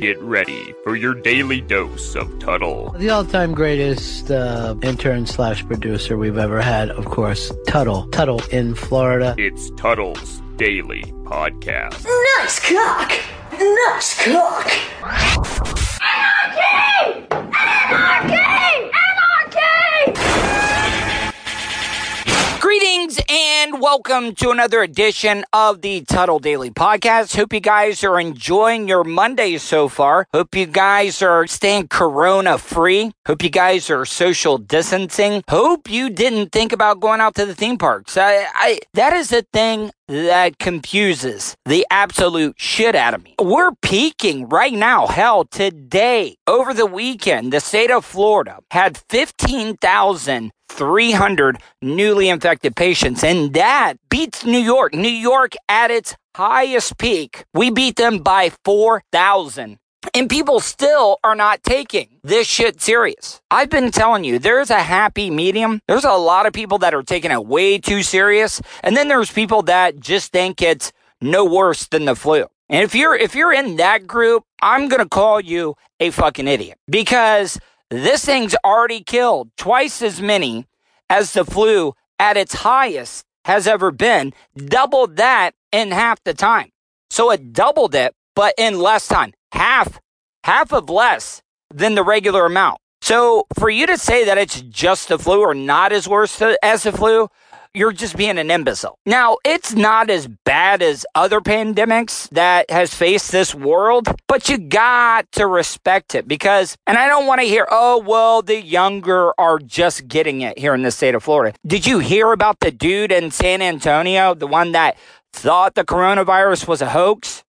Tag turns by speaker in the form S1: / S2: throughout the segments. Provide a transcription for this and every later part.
S1: Get ready for your daily dose of Tuttle.
S2: The all-time greatest uh, intern slash producer we've ever had, of course, Tuttle. Tuttle in Florida.
S1: It's Tuttle's Daily Podcast.
S3: Nice cock! Nice cock! Anarchy! Anarchy! Anarchy!
S4: Greetings and welcome to another edition of the Tuttle Daily Podcast. Hope you guys are enjoying your Monday so far. Hope you guys are staying corona free. Hope you guys are social distancing. Hope you didn't think about going out to the theme parks. I, I that is the thing that confuses the absolute shit out of me. We're peaking right now. Hell, today, over the weekend, the state of Florida had 15,300 newly infected patients, and that beats New York. New York at its highest peak, we beat them by 4,000. And people still are not taking this shit serious. I've been telling you, there's a happy medium. There's a lot of people that are taking it way too serious. And then there's people that just think it's no worse than the flu. And if you're, if you're in that group, I'm going to call you a fucking idiot because this thing's already killed twice as many as the flu at its highest has ever been. Doubled that in half the time. So it doubled it, but in less time half, half of less than the regular amount. So for you to say that it's just the flu or not as worse as the flu, you're just being an imbecile. Now, it's not as bad as other pandemics that has faced this world, but you got to respect it because, and I don't want to hear, oh, well, the younger are just getting it here in the state of Florida. Did you hear about the dude in San Antonio, the one that thought the coronavirus was a hoax?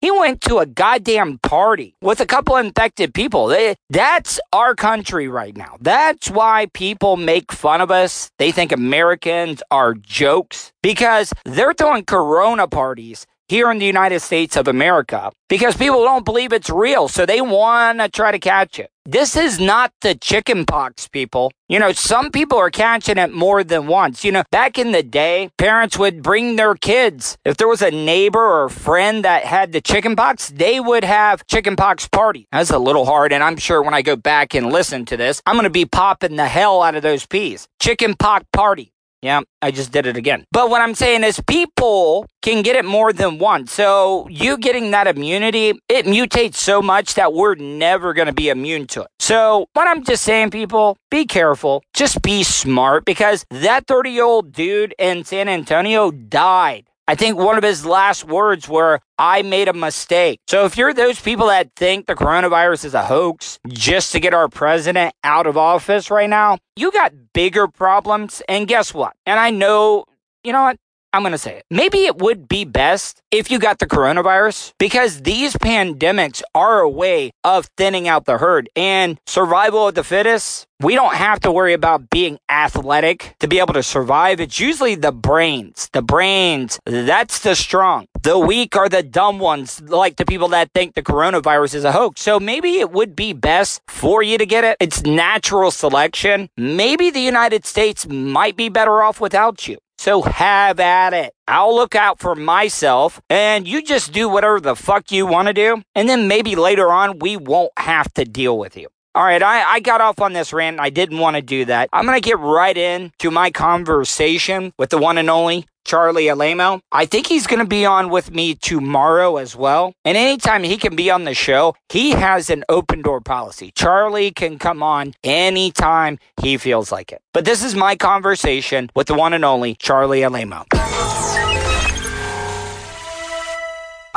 S4: He went to a goddamn party with a couple infected people. They, that's our country right now. That's why people make fun of us. They think Americans are jokes because they're throwing corona parties here in the United States of America because people don't believe it's real. So they want to try to catch it. This is not the chicken pox, people. You know, some people are catching it more than once. You know, back in the day, parents would bring their kids. If there was a neighbor or friend that had the chicken pox, they would have chicken pox party. That's a little hard. And I'm sure when I go back and listen to this, I'm going to be popping the hell out of those peas. Chicken pox party. Yeah, I just did it again. But what I'm saying is people can get it more than once. So you getting that immunity, it mutates so much that we're never going to be immune to it. So what I'm just saying, people, be careful. Just be smart because that 30 year old dude in San Antonio died I think one of his last words were, I made a mistake. So if you're those people that think the coronavirus is a hoax just to get our president out of office right now, you got bigger problems. And guess what? And I know, you know what? I'm going to say it. Maybe it would be best if you got the coronavirus because these pandemics are a way of thinning out the herd and survival of the fittest. We don't have to worry about being athletic to be able to survive. It's usually the brains. The brains, that's the strong. The weak are the dumb ones, like the people that think the coronavirus is a hoax. So maybe it would be best for you to get it. It's natural selection. Maybe the United States might be better off without you. So have at it. I'll look out for myself and you just do whatever the fuck you want to do. And then maybe later on, we won't have to deal with you. All right, I, I got off on this rant. I didn't want to do that. I'm going to get right into my conversation with the one and only Charlie Alamo. I think he's going to be on with me tomorrow as well. And anytime he can be on the show, he has an open door policy. Charlie can come on anytime he feels like it. But this is my conversation with the one and only Charlie Alamo.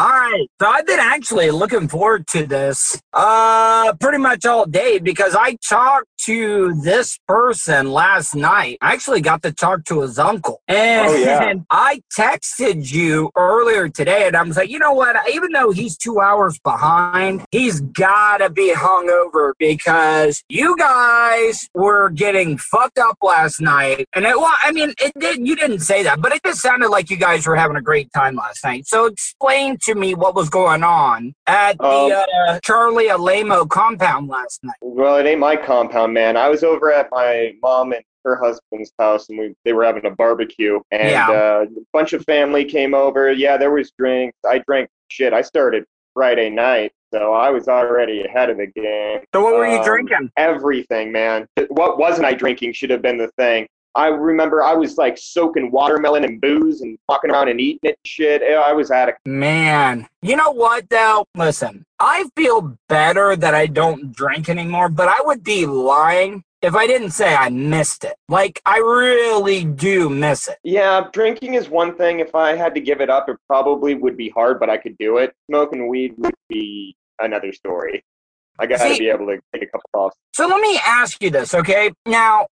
S4: All right. So I've been actually looking forward to this uh pretty much all day because I talked to this person last night. I actually got to talk to his uncle. And,
S5: Oh, yeah.
S4: I texted you earlier today and I was like, you know what? Even though he's two hours behind, he's gotta be hungover because you guys were getting fucked up last night. And it well, I mean, it did you didn't say that, but it just sounded like you guys were having a great time last night. So explain to me what was going on at the
S5: Um,
S4: uh, Charlie Alamo compound last night.
S5: Well, it ain't my compound, man. I was over at my mom and her husband's house, and we they were having a barbecue, and
S4: Yeah.
S5: uh, a bunch of family came over. Yeah, there was drinks. I drank shit. I started Friday night, so I was already ahead of the game.
S4: So what were you
S5: Um,
S4: drinking?
S5: Everything, man. What wasn't I drinking should have been the thing. I remember I was like soaking watermelon and booze and walking around and eating it and shit. I was at a
S4: Man, you know what though? Listen, I feel better that I don't drink anymore, but I would be lying if I didn't say I missed it. Like, I really do miss it.
S5: Yeah, drinking is one thing. If I had to give it up, it probably would be hard, but I could do it. Smoking weed would be another story. I got to
S4: See-
S5: be able to take a couple puffs.
S4: So let me ask you this, okay? Now,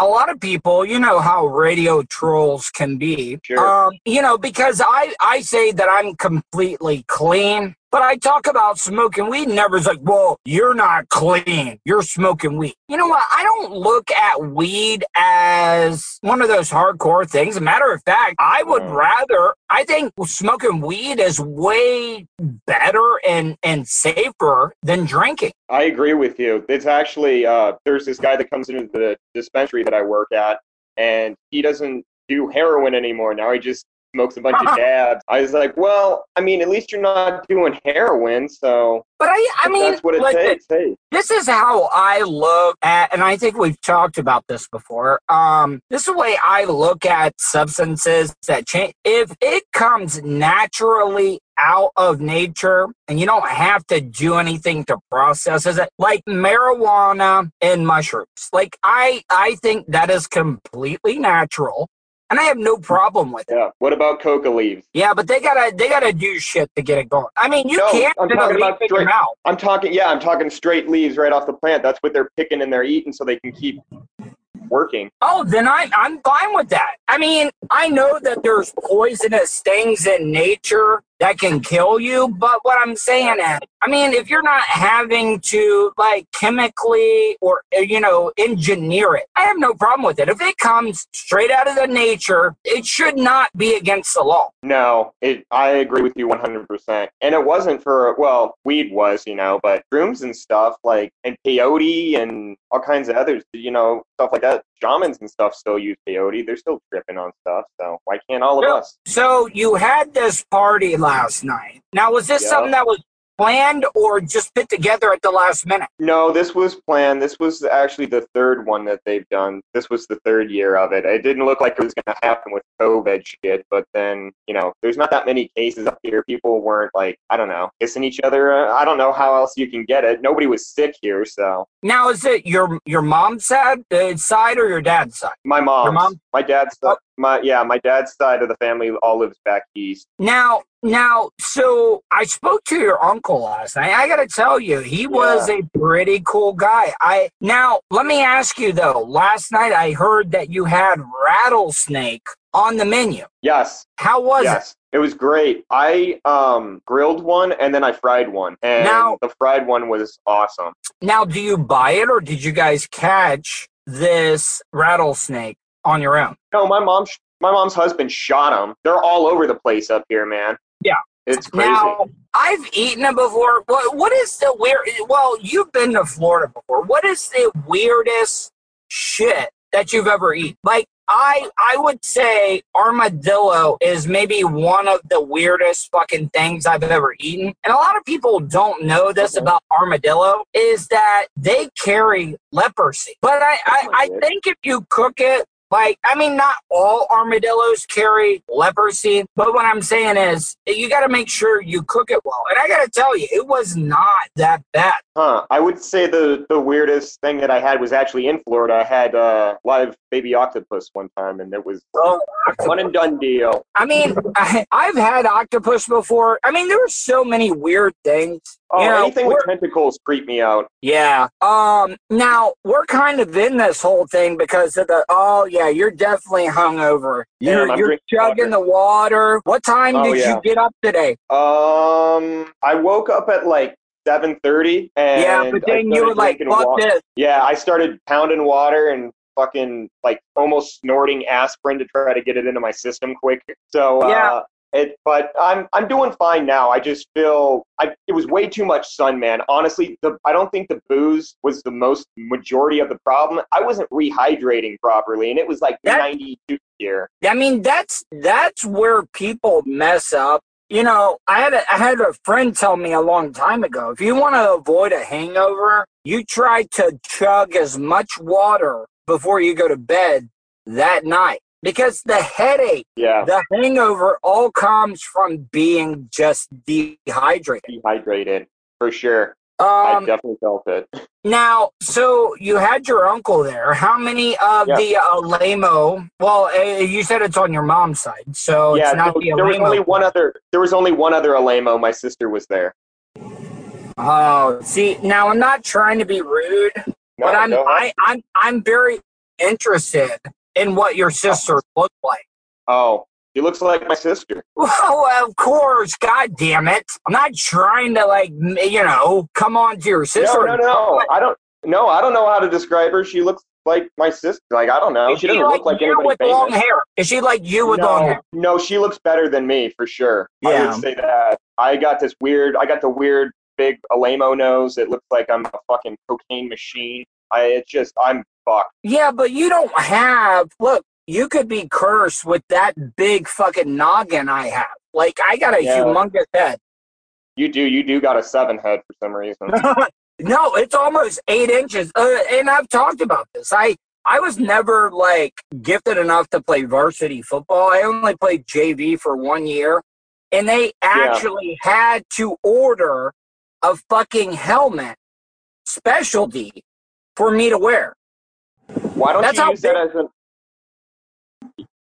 S4: a lot of people, you know how radio trolls can be.
S5: Sure.
S4: Um, you know, because I I say that I'm completely clean, but I talk about smoking weed and everyone's like, "Well, you're not clean. You're smoking weed." You know what? I don't look at weed as one of those hardcore things. As a matter of fact, I would rather I think smoking weed is way better and and safer than drinking.
S5: I agree with you. It's actually uh, there's this guy that comes into the dispensary that I work at, and he doesn't do heroin anymore. Now he just smokes a bunch of dabs. I was like, well, I mean, at least you're not doing heroin, so
S4: But I I mean
S5: that's what it
S4: like,
S5: takes. Hey,
S4: this is how I look at, and I think we've talked about this before. Um, this is the way I look at substances that change. If it comes naturally out of nature and you don't have to do anything to process it, like marijuana and mushrooms, like I, I think that is completely natural. And I have no problem with it.
S5: yeah. What about coca leaves?
S4: Yeah, but they gotta they gotta do shit to get it going. I mean, you
S5: No,
S4: can't
S5: I'm talking about straight-. I'm talking, yeah, I'm talking straight leaves right off the plant. That's what they're picking and they're eating, so they can keep working.
S4: Oh, then I, I'm fine with that. I mean, I know that there's poisonous things in nature that can kill you, but what I'm saying is, I mean, if you're not having to like chemically or, uh, you know, engineer it, I have no problem with it. If it comes straight out of the nature, it should not be against the law.
S5: No, it. I agree with you 100%. And it wasn't for well, weed was, you know, but shrooms and stuff like and peyote and all kinds of others, you know, stuff like that. Shamans and stuff still use peyote. They're still tripping on stuff. So why can't all of us?
S4: So you had this party last night. Now, was this
S5: Yeah.
S4: something that was planned or just put together at the last minute?
S5: No, this was planned. This was actually the third one that they've done. This was the third year of it. It didn't look like it was going to happen with COVID shit, but then, you know, there's not that many cases up here. People weren't like, I don't know, kissing each other. Uh, I don't know how else you can get it. Nobody was sick here, so
S4: Now, is it your your mom's side, uh, side or your dad's side?
S5: my mom,
S4: mom?
S5: my dad's
S4: Oh.
S5: My yeah, my dad's side of the family all lives back east.
S4: Now, now, so I spoke to your uncle last night. I got to tell you, he was a pretty cool guy. I now let me ask you though. Last night I heard that you had rattlesnake on the menu.
S5: Yes,
S4: How was it?
S5: It was great. I um grilled one and then I fried one. And
S4: Now-
S5: the fried one was awesome.
S4: Now, do you buy it or did you guys catch this rattlesnake on your own?
S5: No, my mom my mom's husband shot them. They're all over the place up here, man.
S4: Yeah.
S5: It's crazy.
S4: Now, I've eaten them before. What, what is the weird? Well, you've been to Florida before. What is the weirdest shit that you've ever eaten? Like, I I would say armadillo is maybe one of the weirdest fucking things I've ever eaten. And a lot of people don't know this
S5: Okay.
S4: about armadillo is that they carry leprosy. But I, I, I think if you cook it like, I mean, not all armadillos carry leprosy, but what I'm saying is you got to make sure you cook it well. And I got to tell you, it was not that bad.
S5: Huh. I would say the the weirdest thing that I had was actually in Florida. I had uh, live baby octopus one time, and it was
S4: Oh,
S5: one and done deal.
S4: I mean, I, I've had octopus before. I mean, there were so many weird things.
S5: Oh,
S4: You know,
S5: anything with tentacles creep me out.
S4: Yeah. Um. Now we're kind of in this whole thing because of the. Oh yeah, you're definitely hungover. You're,
S5: I'm
S4: you're chugging the water. What time
S5: Oh,
S4: did
S5: yeah.
S4: you get up today?
S5: Um, I woke up at like seven thirty, and
S4: yeah, but then you were like, "Fuck
S5: wa-
S4: this."
S5: Yeah, I started pounding water and fucking like almost snorting aspirin to try to get it into my system quick. So
S4: Yeah.
S5: uh, it, but I'm I'm doing fine now. I just feel I it was way too much sun, man. Honestly, the I don't think the booze was the most majority of the problem. I wasn't rehydrating properly, and it was like
S4: That-
S5: 92 here.
S4: I mean, that's that's where people mess up you know, I had a, I had a friend tell me a long time ago. If you want to avoid a hangover, you try to chug as much water before you go to bed that night because the headache,
S5: Yeah,
S4: the hangover, all comes from being just dehydrated.
S5: dehydrated for sure. I
S4: Um,
S5: definitely felt it.
S4: now, so you had your uncle there. How many of
S5: Yeah.
S4: the uh, Lamo? Well, uh, you said it's on your mom's side, so
S5: yeah,
S4: it's not
S5: so
S4: the
S5: there was only one other. There was only one other Alamo. My sister was there.
S4: Oh, see, now I'm not trying to be rude,
S5: No,
S4: but I'm
S5: ahead.
S4: I, I'm I'm very interested in what your sister looked like.
S5: Oh, she looks like my sister.
S4: Well, of course, God damn it! I'm not trying to like you know come on to your sister.
S5: No, no, no. I don't. No, I don't know how to describe her. She looks like my sister. Like I don't know.
S4: Is
S5: She doesn't look like
S4: you
S5: anybody
S4: with
S5: famous.
S4: long hair? Is she like you with long hair?
S5: no, she looks better than me for sure. I
S4: Yeah.
S5: would say that. I got this weird. I got the weird big Alamo nose. It looks like I'm a fucking cocaine machine. I. It's just I'm fucked.
S4: Yeah, but you don't have. Look, you could be cursed with that big fucking noggin I have. Like I got a
S5: Yeah.
S4: humongous head.
S5: You do. You do got a seven head for some reason.
S4: no, it's almost eight inches. Uh, and I've talked about this. I I was never like gifted enough to play varsity football. I only played JV for one year, and they actually had to order a fucking helmet specialty for me to wear.
S5: Why don't
S4: That's
S5: you use that as an?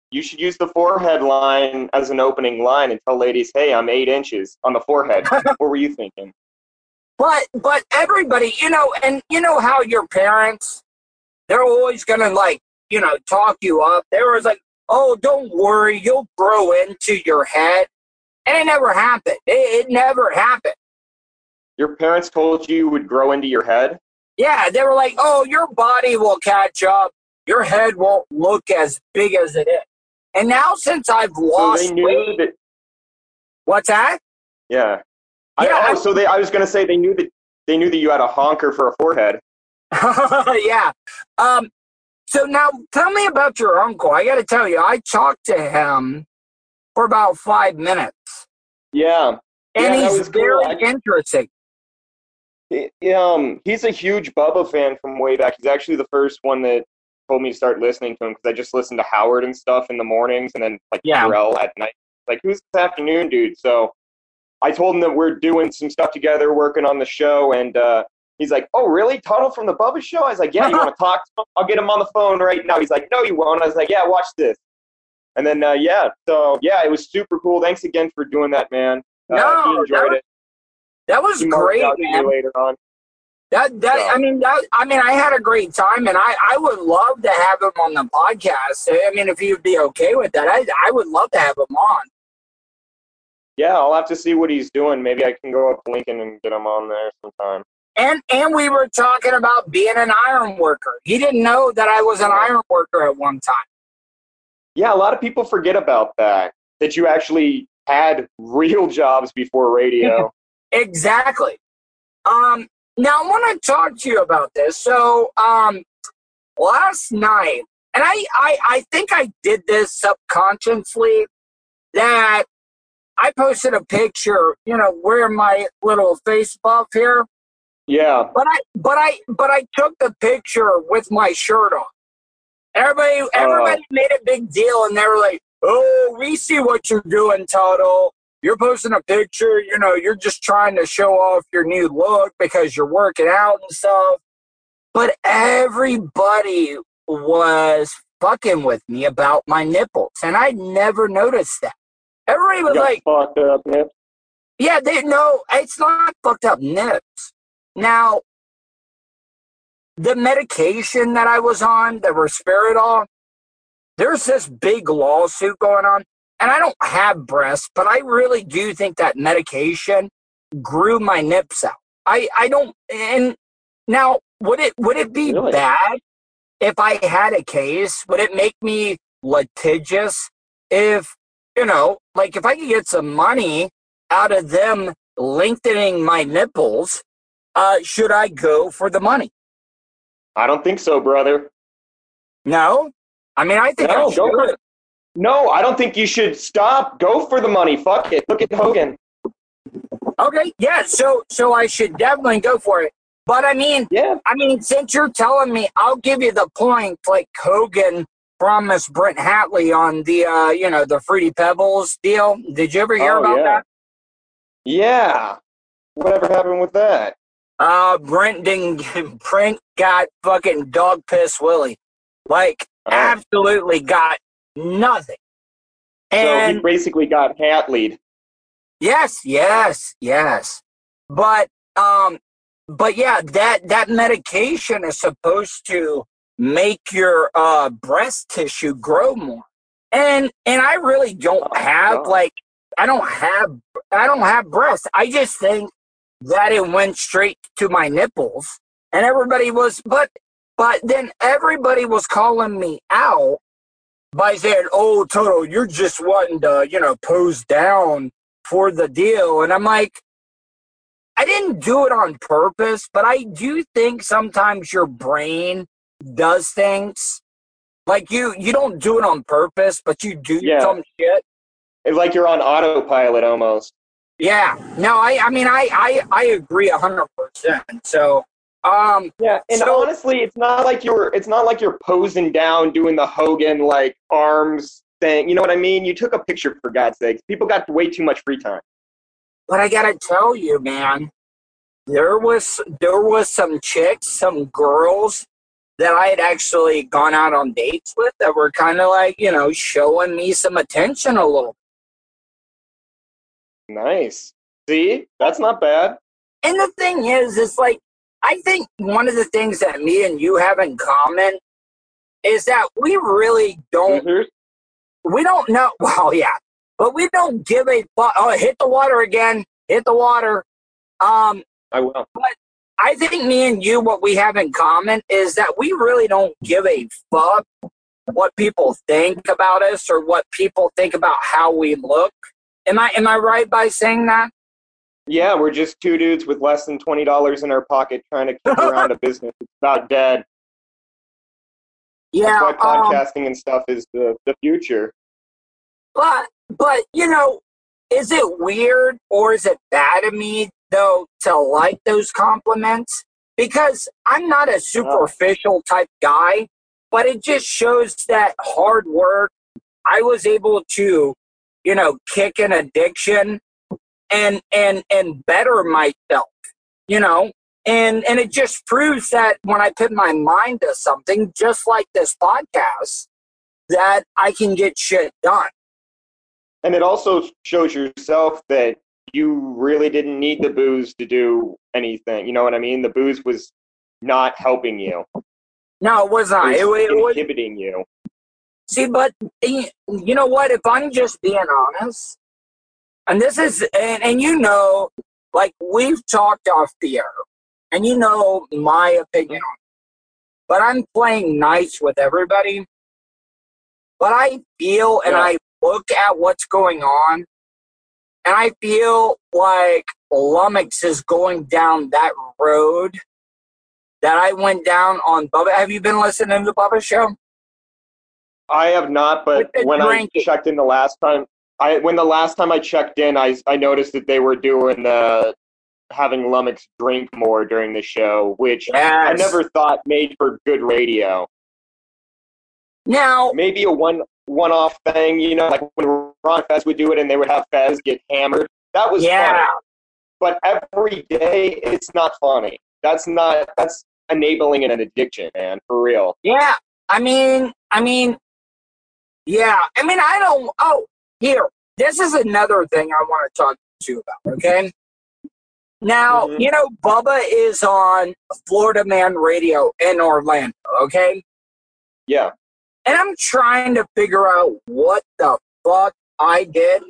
S5: You should use the forehead line as an opening line and tell ladies, "Hey, I'm eight inches on the forehead." what were you thinking?
S4: But but everybody, you know, and you know how your parents, they're always gonna like, you know, talk you up. They were like, "Oh, don't worry, you'll grow into your head," and it never happened. It, it never happened.
S5: Your parents told you you would grow into your head.
S4: Yeah, they were like, "Oh, your body will catch up. Your head won't look as big as it is." And now, since I've
S5: So
S4: lost
S5: they knew
S4: weight,
S5: that.
S4: what's that?
S5: Yeah. I,
S4: Yeah,
S5: oh,
S4: I-
S5: so they. I was gonna say they knew that they knew that you had a honker for a forehead.
S4: yeah. Um, so now tell me about your uncle. I got to tell you, I talked to him for about five minutes,
S5: Yeah.
S4: and
S5: Yeah,
S4: he's
S5: cool.
S4: very
S5: I-
S4: interesting.
S5: He- um, he's a huge Bubba fan from way back. He's actually the first one that told me to start listening to him because I just listened to Howard and stuff in the mornings, and then like
S4: Yeah.
S5: Terrell at night. Like, who's this afternoon, dude? So I told him that we're doing some stuff together, working on the show, and uh, he's like, "Oh, really? Tuttle from the Bubba Show?" I was like, "Yeah, you want to talk to him? I'll get him on the phone right now." He's like, "No, you won't." I was like, "Yeah, watch this." And then uh, yeah, so yeah, it was super cool. Thanks again for doing that, man. Uh,
S4: No,
S5: he enjoyed
S4: that-
S5: it.
S4: That was
S5: He
S4: great,
S5: out to you
S4: man.
S5: later on.
S4: That that
S5: So-
S4: I mean that I mean I had a great time, and I I would love to have him on the podcast. I mean, if you'd be okay with that, I I would love to have him on.
S5: Yeah, I'll have to see what he's doing. Maybe I can go up to Lincoln and get him on there sometime.
S4: And and we were talking about being an iron worker. He didn't know that I was an iron worker at one time.
S5: Yeah, a lot of people forget about that. That you actually had real jobs before radio.
S4: Exactly. Um, now I want to talk to you about this. So, um, last night, and I, I, I think I did this subconsciously that I posted a picture, you know, wearing my little face buff here,
S5: yeah,
S4: but I, but I, but I took the picture with my shirt on. Everybody, everybody made a big deal, and they were like, "Oh, we see what you're doing, Tuttle. You're posting a picture. You know, you're just trying to show off your new look because you're working out and stuff." But everybody was fucking with me about my nipples, and I never noticed that. Everybody was like,
S5: fucked up, Nip.
S4: yeah, they no, it's not fucked up nips. Now, the medication that I was on, the Risperidol, there's this big lawsuit going on, and I don't have breasts, but I really do think that medication grew my nips out. I I don't, and now would it would it be
S5: Really?
S4: bad if I had a case? Would it make me litigious if you know, like if I could get some money out of them lengthening my nipples, uh, should I go for the money?
S5: I don't think so, brother.
S4: No, I mean I think
S5: No,
S4: I should.
S5: No, I don't think you should stop. Go for the money. Fuck it. Look at Hogan.
S4: Okay, yeah. So so I should definitely go for it. But I mean,
S5: Yeah.
S4: I mean, since you're telling me, I'll give you the point. Like Hogan promised Brent Hatley on the uh, you know the Fruity Pebbles deal. Did you ever hear
S5: Oh,
S4: about
S5: yeah.
S4: that?
S5: Yeah. Whatever happened with that?
S4: Uh, Brent didn't. Brent got fucking dog piss Willie, like
S5: Oh.
S4: absolutely got nothing.
S5: so he basically got hat lead.
S4: Yes, yes, yes. But um but yeah, that that medication is supposed to make your uh breast tissue grow more. And and I really don't
S5: Oh,
S4: have
S5: God.
S4: like I don't have I don't have breasts. I just think that it went straight to my nipples and everybody was but but then everybody was calling me out by saying, "Oh, Toto, you're just wanting to, you know, pose down for the deal. And I'm like, I didn't do it on purpose, but I do think sometimes your brain does things. Like you, you don't do it on purpose, but you do
S5: Yeah.
S4: some shit.
S5: It's like you're on autopilot almost.
S4: Yeah. No, I, I mean, I, I, I agree a hundred percent. So, um,
S5: Yeah, and
S4: So-
S5: honestly, it's not like you're it's not like you're posing down doing the Hogan like arms thing. You know what I mean? You took a picture for God's sakes. People got way too much free time.
S4: but I gotta tell you, man, there was, there was some chicks, some girls that I had actually gone out on dates with that were kind of like, you know, showing me some attention a little.
S5: Nice. See? That's not bad.
S4: And the thing is, it's like, I think one of the things that me and you have in common is that we really don't,
S5: Mhm.
S4: we don't know, well, yeah, but we don't give a fuck. Oh, hit the water again, hit the water. Um,
S5: I will.
S4: But i think me and you, what we have in common is that we really don't give a fuck what people think about us or what people think about how we look. Am I am I right by saying that?
S5: Yeah, we're just two dudes with less than twenty dollars in our pocket trying to kick around a business that's about dead.
S4: Yeah.
S5: That's why
S4: um,
S5: podcasting and stuff is the, the future.
S4: but but you know, is it weird or is it bad of me though to like those compliments? Because I'm not a superficial type guy, but it just shows that hard work. I was able to, you know, kick an addiction and and and better myself, you know. And and it just proves that when I put my mind to something, just like this podcast, that I can get shit done.
S5: And it also shows yourself that you really didn't need the booze to do anything. You know what I mean? The booze was not helping you.
S4: No, it was not.
S5: It
S4: It,
S5: was
S4: wa- it was,
S5: inhibiting you.
S4: see, but eh, you know what? If I'm just being honest, and this is, and, and you know, like we've talked off the air, and you know my opinion on but I'm playing nice with everybody. But I feel and
S5: Yeah.
S4: I look at what's going on, and I feel like Lummox is going down that road that I went down on Bubba. Have you been listening to the Bubba's show?
S5: I have not, but when
S4: drinking.
S5: I checked in the last time, I when the last time I checked in, I I noticed that they were doing the having Lummox drink more during the show, which I never thought made for good radio.
S4: Now,
S5: Maybe a one one off thing, you know, like when Ron Fez would do it and they would have Fez get hammered. That was
S4: yeah,
S5: funny. But every day, it's not funny. That's not that's enabling an addiction, man, for real.
S4: yeah. I mean, I mean, yeah. I mean, I don't. Oh, here. This is another thing I want to talk to you about. Okay. Now,
S5: Mhm.
S4: you know, Bubba is on Florida Man Radio in Orlando. Okay.
S5: Yeah.
S4: And I'm trying to figure out what the fuck I did.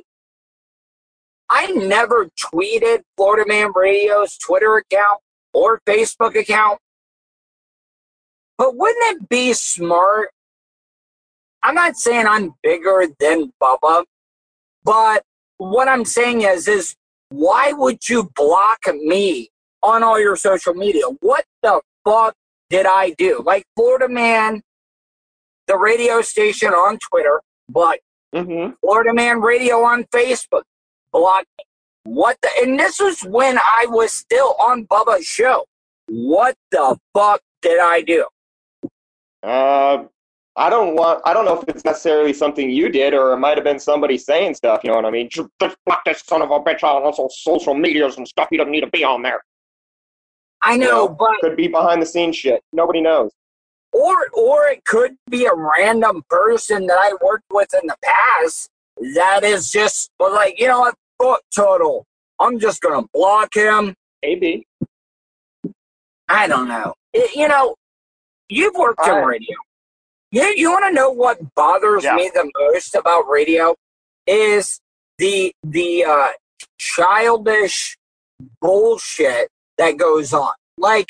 S4: I never tweeted Florida Man Radio's Twitter account or Facebook account. But wouldn't it be smart? I'm not saying I'm bigger than Bubba, but what I'm saying is, is why would you block me on all your social media? What the fuck did I do? Like Florida Man, the radio station on Twitter, but
S5: Mm-hmm.
S4: Florida Man Radio on Facebook. Block me. What the? And this was when I was still on Bubba's show. What the fuck did I do?
S5: Uh, I don't want. I don't know if it's necessarily something you did, or it might have been somebody saying stuff. You know what I mean? Just block this son of a bitch on all social medias and stuff. He doesn't need to be on there.
S4: I know,
S5: You know,
S4: but
S5: Could be behind the scenes shit. Nobody knows.
S4: or or it could be a random person that I worked with in the past that is just was like, you know what, fuck Tuttle. I'm just gonna block him.
S5: Maybe.
S4: I don't know. It- you know, you've worked in radio. You you want to know what bothers
S5: Yeah.
S4: me the most about radio is the the uh, childish bullshit that goes on. Like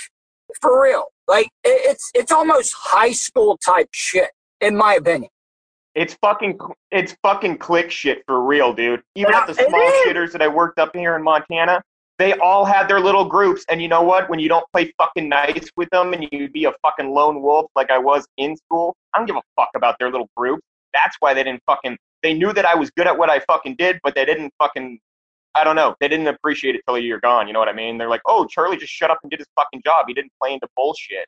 S4: for real, like it, it's it's almost high school type shit, in my opinion.
S5: It's fucking it's fucking click shit for real, dude. Even at the small shitters that I worked up here in Montana, they all had their little groups. And you know what? When you don't play fucking nice with them and you be a fucking lone wolf like I was in school, I don't give a fuck about their little group. That's why they didn't fucking. They knew that I was good at what I fucking did, but they didn't fucking. I don't know. They didn't appreciate it till you're gone. You know what I mean? They're like, oh, Charlie just shut up and did his fucking job. He didn't play into bullshit.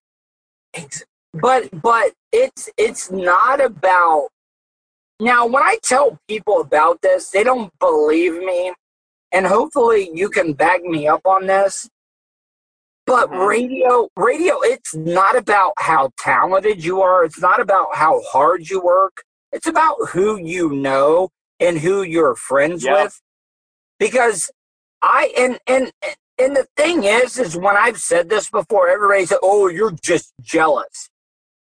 S4: But but it's it's not about now when I tell people about this, they don't believe me. And hopefully you can back me up on this. But
S5: Mhm.
S4: radio radio it's not about how talented you are. It's not about how hard you work. It's about who you know and who you're friends
S5: Yeah.
S4: with. Because I and and and the thing is, is when I've said this before, everybody said, "Oh, you're just jealous,"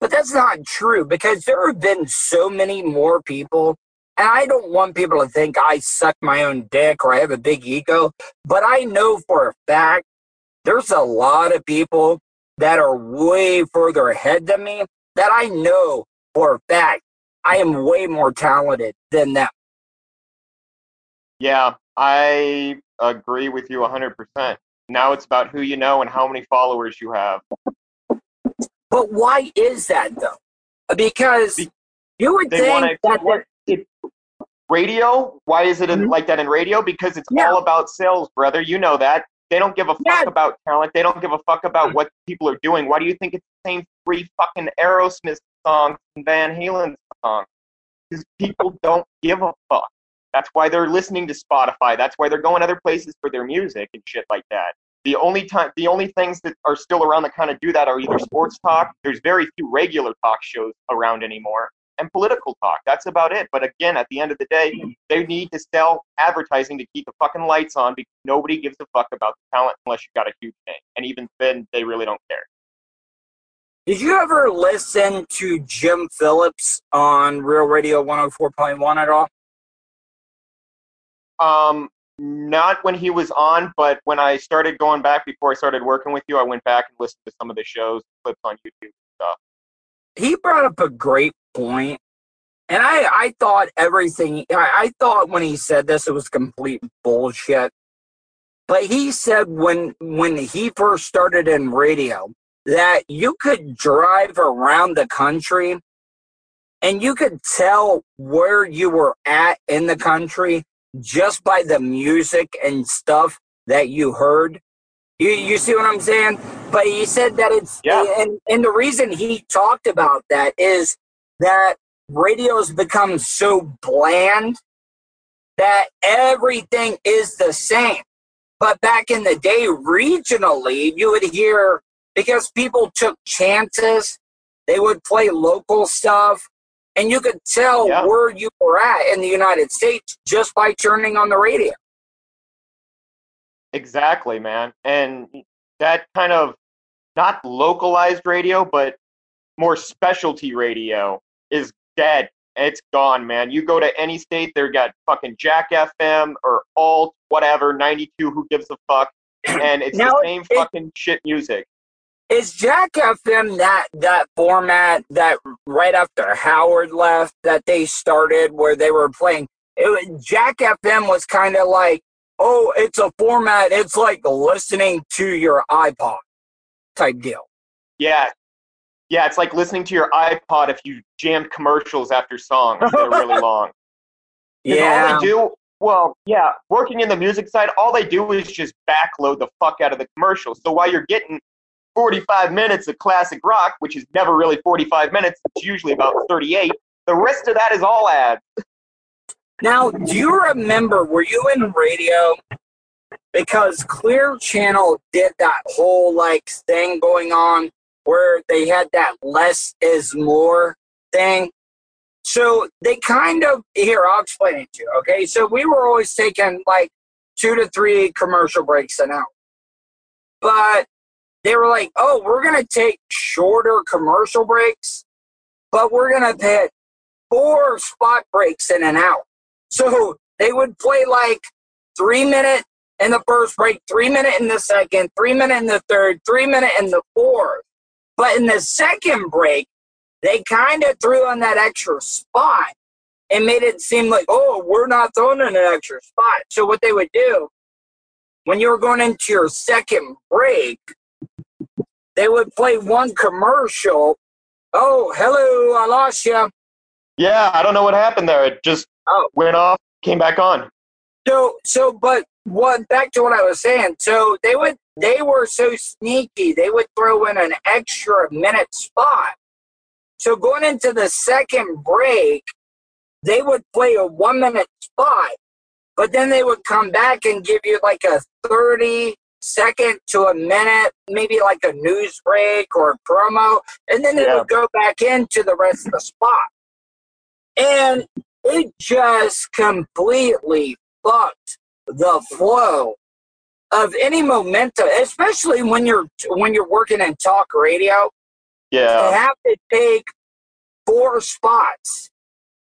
S4: but that's not true because there have been so many more people, and I don't want people to think I suck my own dick or I have a big ego. But I know for a fact there's a lot of people that are way further ahead than me that I know for a fact I am way more talented than them.
S5: Yeah, I agree with you 100%. Now it's about who you know and how many followers you have.
S4: But why is that though? Because you would
S5: They
S4: think that
S5: it, radio? Why is it
S4: Mhm.
S5: like that in radio? Because it's
S4: Yeah.
S5: all about sales, brother. You know that. They don't give a fuck
S4: Yeah.
S5: about talent. They don't give a fuck about what people are doing. Why do you think it's the same three fucking Aerosmith songs and Van Halen songs? Because people don't give a fuck. That's why they're listening to Spotify. That's why they're going other places for their music and shit like that. The only time, the only things that are still around that kind of do that are either sports talk. There's very few regular talk shows around anymore, and political talk. That's about it. But again, at the end of the day, they need to sell advertising to keep the fucking lights on because nobody gives a fuck about the talent unless you got a huge name, and even then, they really don't care.
S4: Did you ever listen to Jim Phillips on Real Radio 104.1 at all?
S5: Um, not when he was on, but when I started going back before I started working with you, I went back and listened to some of the shows, clips on YouTube. Stuff.
S4: He brought up a great point, and I, I thought everything, I, I thought when he said this, it was complete bullshit. But he said when when he first started in radio that you could drive around the country and you could tell where you were at in the country just by the music and stuff that you heard. You you see what I'm saying? But he said that it's
S5: Yeah.
S4: and and the reason he talked about that is that radio's become so bland that everything is the same. But back in the day, regionally, you would hear because people took chances, they would play local stuff, and you could tell
S5: Yeah.
S4: where you were at in the United States just by turning on the radio.
S5: Exactly, man. And that kind of not localized radio, but more specialty radio is dead. It's gone, man. You go to any state, they've got fucking Jack FM or alt, whatever, 92, who gives a fuck. And it's
S4: Now,
S5: the same
S4: it-
S5: fucking shit music.
S4: Is Jack FM that that format that right after Howard left that they started where they were playing? It, Jack FM was kind of like, oh, it's a format. It's like listening to your iPod type deal.
S5: Yeah. Yeah, it's like listening to your iPod if you jammed commercials after songs. They're really long.
S4: Yeah.
S5: All they do, well, yeah, working in the music side, all they do is just backload the fuck out of the commercials. So while you're getting 45 minutes of classic rock, which is never really 45 minutes, it's usually about 38, the rest of that is all ads.
S4: Now, do you remember, were you in radio? Because Clear Channel did that whole like thing going on where they had that less is more thing. So they kind of, here, I'll explain it to you. Okay. So we were always taking like two to three commercial breaks an hour. But they were like, oh, we're going to take shorter commercial breaks, but we're going to put four spot breaks in an hour. So they would play like three minute in the first break, three minute in the second, three minute in the third, three minute in the fourth. But in the second break, they kind of threw on that extra spot and made it seem like, oh, we're not throwing in an extra spot. So what they would do when you were going into your second break, they would play one commercial. Oh, hello, I lost you.
S5: Yeah, I don't know what happened there. It just
S4: Oh.
S5: went off, came back on.
S4: So, so, but what? Back to what I was saying. So they would, they were so sneaky. They would throw in an extra minute spot. So going into the second break, they would play a one minute spot, but then they would come back and give you like a thirty second to a minute, maybe like a news break or a promo, and then they
S5: Yeah.
S4: would go back into the rest of the spot. And it just completely fucked the flow of any momentum, especially when you're when you're working in talk radio.
S5: Yeah.
S4: have to take four spots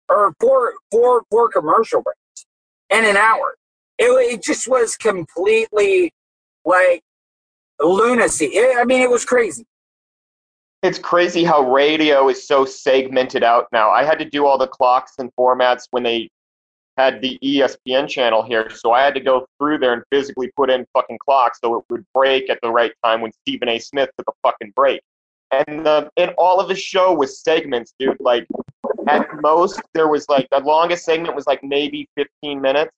S4: or four four four commercial breaks in an hour. It, it just was completely like lunacy. It- I mean, it was crazy.
S5: It's crazy how radio is so segmented out now. I had to do all the clocks and formats when they had the ESPN channel here, so I had to go through there and physically put in fucking clocks so it would break at the right time when Stephen A. Smith took a fucking break. And the and all of the show was segments, dude. Like at most there was like the longest segment was like maybe 15 minutes,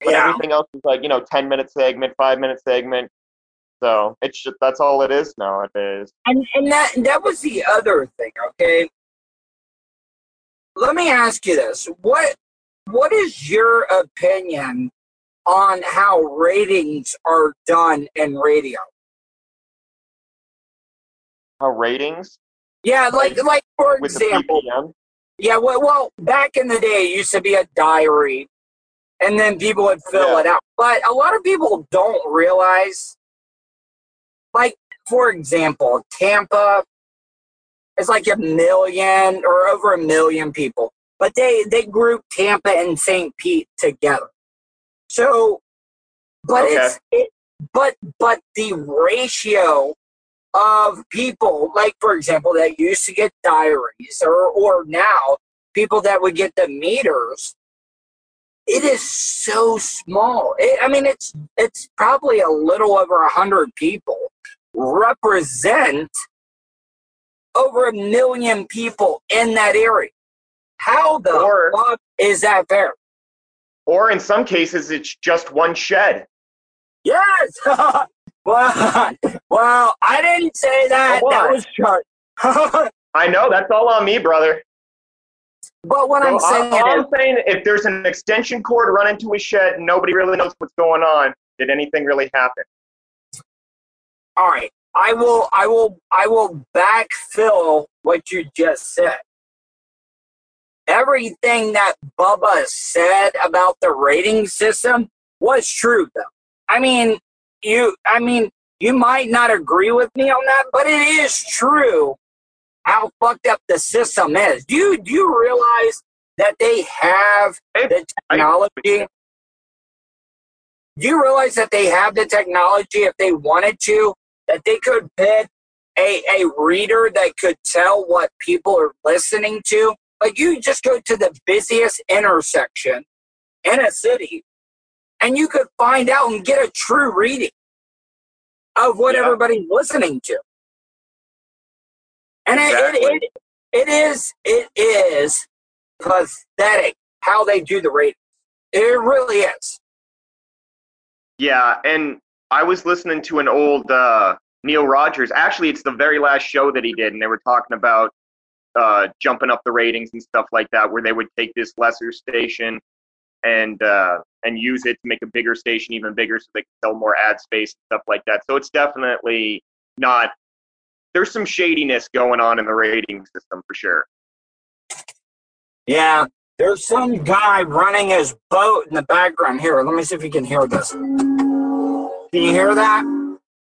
S5: but
S4: Yeah.
S5: everything else was like you know 10 minute segment, five minute segment. So it's just that's all it is nowadays.
S4: And and that that was the other thing, okay? Let me ask you this. What what is your opinion on how ratings are done in radio?
S5: How ratings
S4: Yeah, like like for example, yeah, well, well, back in the day, it used to be a diary, and then people would fill
S5: Yeah.
S4: it out. But a lot of people don't realize, like for example, Tampa is like a million or over a million people, but they they group Tampa and St. Pete together. So, but
S5: Okay.
S4: it's it, but but the ratio of people, like for example, that used to get diaries, or or now people that would get the meters, it is so small. It, I mean, it's it's probably a little over a hundred people represent over a million people in that area. How the
S5: Or-
S4: fuck is that fair?
S5: Or in some cases, it's just one shed.
S4: Yes. well, well, I didn't say that.
S5: Come
S4: That
S5: on.
S4: was short.
S5: I know that's all on me, brother.
S4: but what
S5: So
S4: I'm saying
S5: all
S4: is,
S5: I'm saying, if there's an extension cord run into a shed and nobody really knows what's going on, did anything really happen?
S4: all right, I will, I will, I will backfill what you just said. Everything that Bubba said about the rating system was true, though. I mean, you, I mean, you might not agree with me on that, but it is true how fucked up the system is. Do you, do you realize that they have the technology? Do you realize that they have the technology if they wanted to, that they could pick a, a reader that could tell what people are listening to? Like you just go to the busiest intersection in a city and you could find out and get a true reading of what
S5: Yeah.
S4: everybody's listening to. And it-
S5: Exactly.
S4: it, it, it is it is pathetic how they do the ratings. It really is.
S5: Yeah, and I was listening to an old uh, Neil Rogers. Actually, it's the very last show that he did, and they were talking about uh, jumping up the ratings and stuff like that, where they would take this lesser station and uh, and use it to make a bigger station even bigger, so they can sell more ad space and stuff like that. So it's definitely not. There's some shadiness going on in the rating system for sure.
S4: Yeah, there's some guy running his boat in the background. Here, let me see if you can hear this. Can you hear that?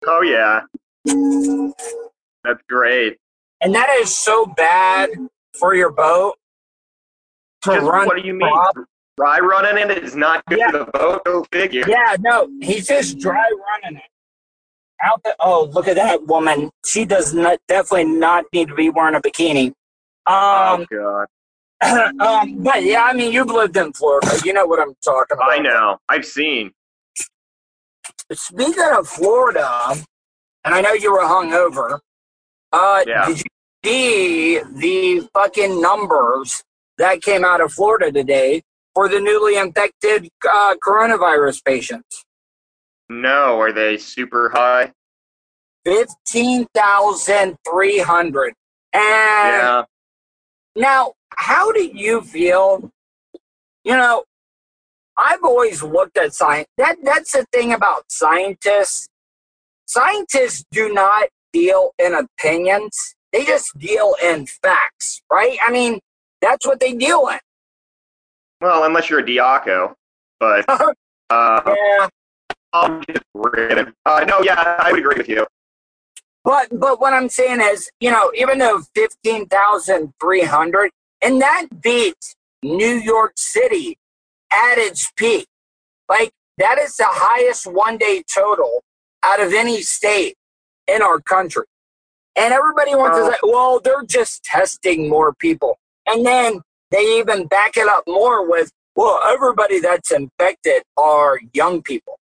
S5: Oh yeah, that's great.
S4: And that is so bad for your boat to
S5: Just,
S4: run.
S5: what do you mean?
S4: prop.
S5: Dry running it is not good
S4: Yeah.
S5: for the boat. Go figure.
S4: Yeah, no, he's just dry running it. Out the oh, look at that woman. She does not definitely not need to be wearing a bikini. Um,
S5: oh god,
S4: um, but yeah, I mean, you've lived in Florida. You know what I'm talking about.
S5: I know. I've seen.
S4: Speaking of Florida, and I know you were hungover. Uh,
S5: Yeah.
S4: did you see the fucking numbers that came out of Florida today for the newly infected uh, coronavirus patients?
S5: No, are they super high?
S4: Fifteen thousand three hundred. And
S5: Yeah.
S4: Now, how do you feel? You know, I've always looked at science. That that's the thing about scientists. Scientists do not deal in opinions. They just deal in facts, right? I mean, that's what they deal in.
S5: Well, unless you're a Diaco, but uh,
S4: Yeah.
S5: I'll get rid of. Uh, no, yeah, I would agree with you.
S4: But but what I'm saying is, you know, even though fifteen thousand three hundred, and that beats New York City at its peak. Like that is the highest one day total out of any state in our country. And everybody wants to say, well, they're just testing more people. And then they even back it up more with, well, everybody that's infected are young people.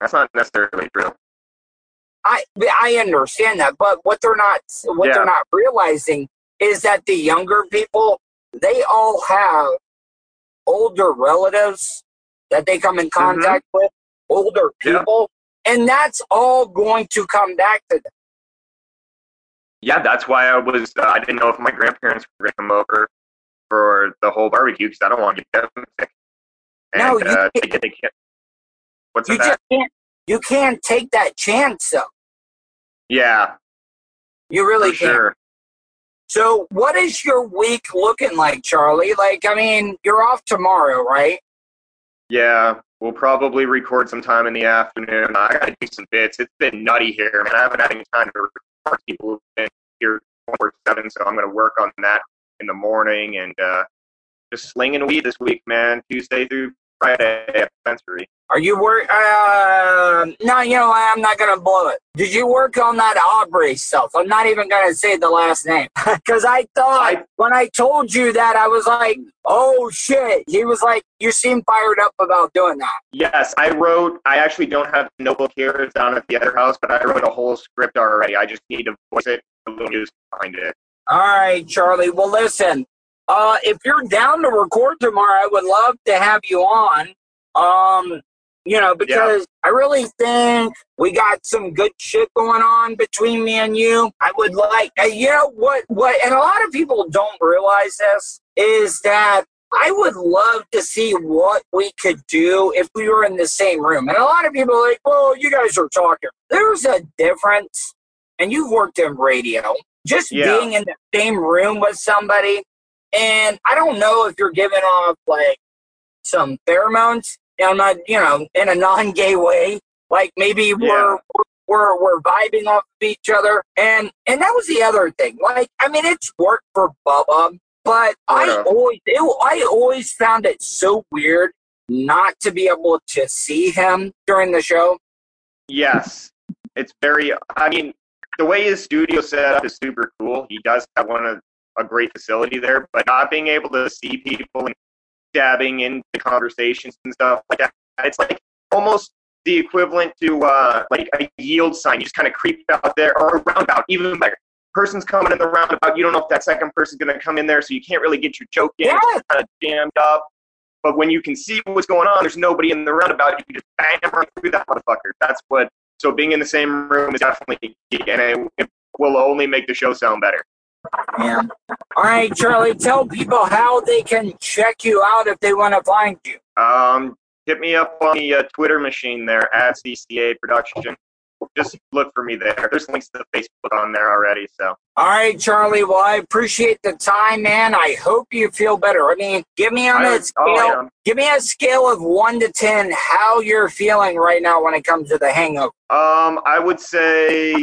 S5: That's not necessarily true.
S4: I I understand that, but what they're not what
S5: Yeah.
S4: they're not realizing is that the younger people they all have older relatives that they come in contact with, older
S5: Mm-hmm.
S4: People, and that's all going to come back to them.
S5: Yeah, that's why I was. Uh, I didn't know if my grandparents were going to come over for the whole barbecue because I don't want to get them sick. And,
S4: No, you
S5: uh,
S4: can't-
S5: they, they can't. What's
S4: You
S5: that?
S4: just can't you can't take that chance though.
S5: yeah,
S4: You really can't.
S5: sure.
S4: So what is your week looking like, Charlie? Like, I mean, you're off tomorrow, right?
S5: Yeah, we'll probably record sometime in the afternoon. I gotta do some bits. It's been nutty here, man. I haven't had any time to record people who've been here 24 7, so I'm gonna work on that in the morning and uh, just slinging weed this week, man. Tuesday through Friday.
S4: Are you work? Uh, no, you know what? I'm not gonna blow it. Did you work on that Aubrey stuff? I'm not even gonna say the last name because I thought
S5: I-
S4: when I told you that I was like, "Oh shit!" He was like, "You seem fired up about doing that."
S5: Yes, I wrote. I actually don't have the notebook here. It's down at the other house, but I wrote a whole script already. I just need to voice it, a little music behind it.
S4: All right, Charlie. Well, listen. Uh, if you're down to record tomorrow, I would love to have you on. Um, you know, because I really think we got some good shit going on between me and you. I would like, uh, you know, what, what, and a lot of people don't realize this is that I would love to see what we could do if we were in the same room. And a lot of people are like, well, you guys are talking. There's a difference, and you've worked in radio. Just
S5: Yeah.
S4: being in the same room with somebody, and I don't know if you're giving off like some pheromones. I'm not, you know, in a non-gay way. Like maybe we're we're we're vibing off of each other, and and that was the other thing. Like, I mean, it's worked for Bubba, but I always it, I always found it so weird not to be able to see him during the show.
S5: Yes, it's very. I mean, the way his studio set up is super cool. He does have one of a great facility there, but not being able to see people and dabbing into conversations and stuff like that, it's like almost the equivalent to uh, like a yield sign. You just kind of creep out there, or a roundabout, even better. Person's coming in the roundabout. You don't know if that second person's going to come in there, so you can't really get your joke in.
S4: Yeah.
S5: It's kind of jammed up. But when you can see what's going on, there's nobody in the roundabout. You can just bang right through that motherfucker. That's what. So being in the same room is definitely key, and it will only make the show sound better.
S4: Yeah. All right, Charlie, tell people how they can check you out if they want to find you.
S5: Um, hit me up on the uh, Twitter machine there at CCA Production. Just look for me there. There's links to Facebook on there already. So
S4: All right, Charlie. Well, I appreciate the time, man. I hope you feel better. I mean, give me on
S5: I-
S4: a scale.
S5: oh, yeah.
S4: Give me a scale of one to ten. How you're feeling right now when it comes to the hangover?
S5: um, I would say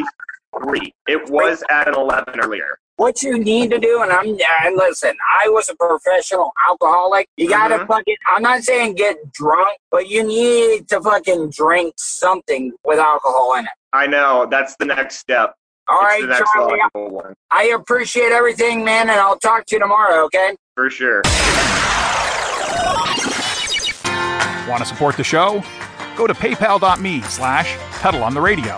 S5: three. It was at an eleven earlier.
S4: What you need to do, and I'm and listen, I was a professional alcoholic. You gotta
S5: Mhm.
S4: fucking. I'm not saying get drunk, but you need to fucking drink something with alcohol in it.
S5: I know that's the next step.
S4: All
S5: it's
S4: right, Charlie.
S5: one
S4: I appreciate everything, man, and I'll talk to you tomorrow. Okay.
S5: for sure.
S6: Want to support the show? Go to paypal.me slash Tuttle on the radio.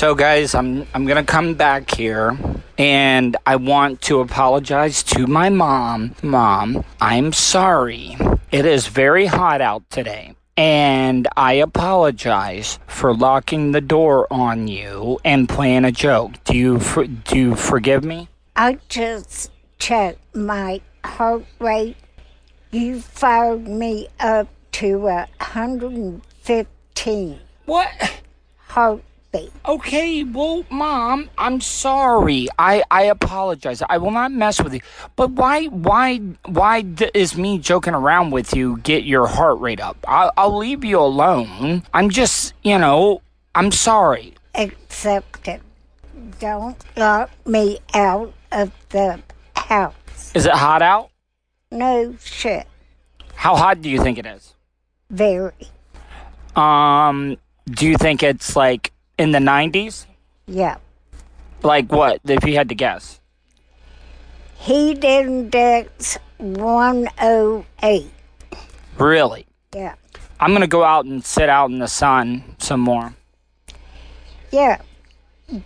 S7: So,
S4: guys, I'm I'm gonna come back here, and I want to apologize to my mom. Mom, I'm sorry. It is very hot out today. And I apologize for locking the door on you and playing a joke. Do you for, do you forgive me?
S8: I just checked my heart rate. You fired me up to a 115
S4: What? Okay, well, mom, I'm sorry. I I apologize. I will not mess with you. But why why why d- is me joking around with you get your heart rate up? I'll, I'll leave you alone. I'm just, you know, I'm sorry.
S8: Accept it. Don't lock me out of the house.
S4: Is it hot out?
S8: No shit.
S4: How hot do you think it is?
S8: Very.
S4: Um, do you think it's like in the 90s?
S8: Yeah.
S4: Like what? If you had to guess.
S8: Heat index 108.
S4: Really?
S8: Yeah.
S4: I'm gonna go out and sit out in the sun some more.
S8: Yeah.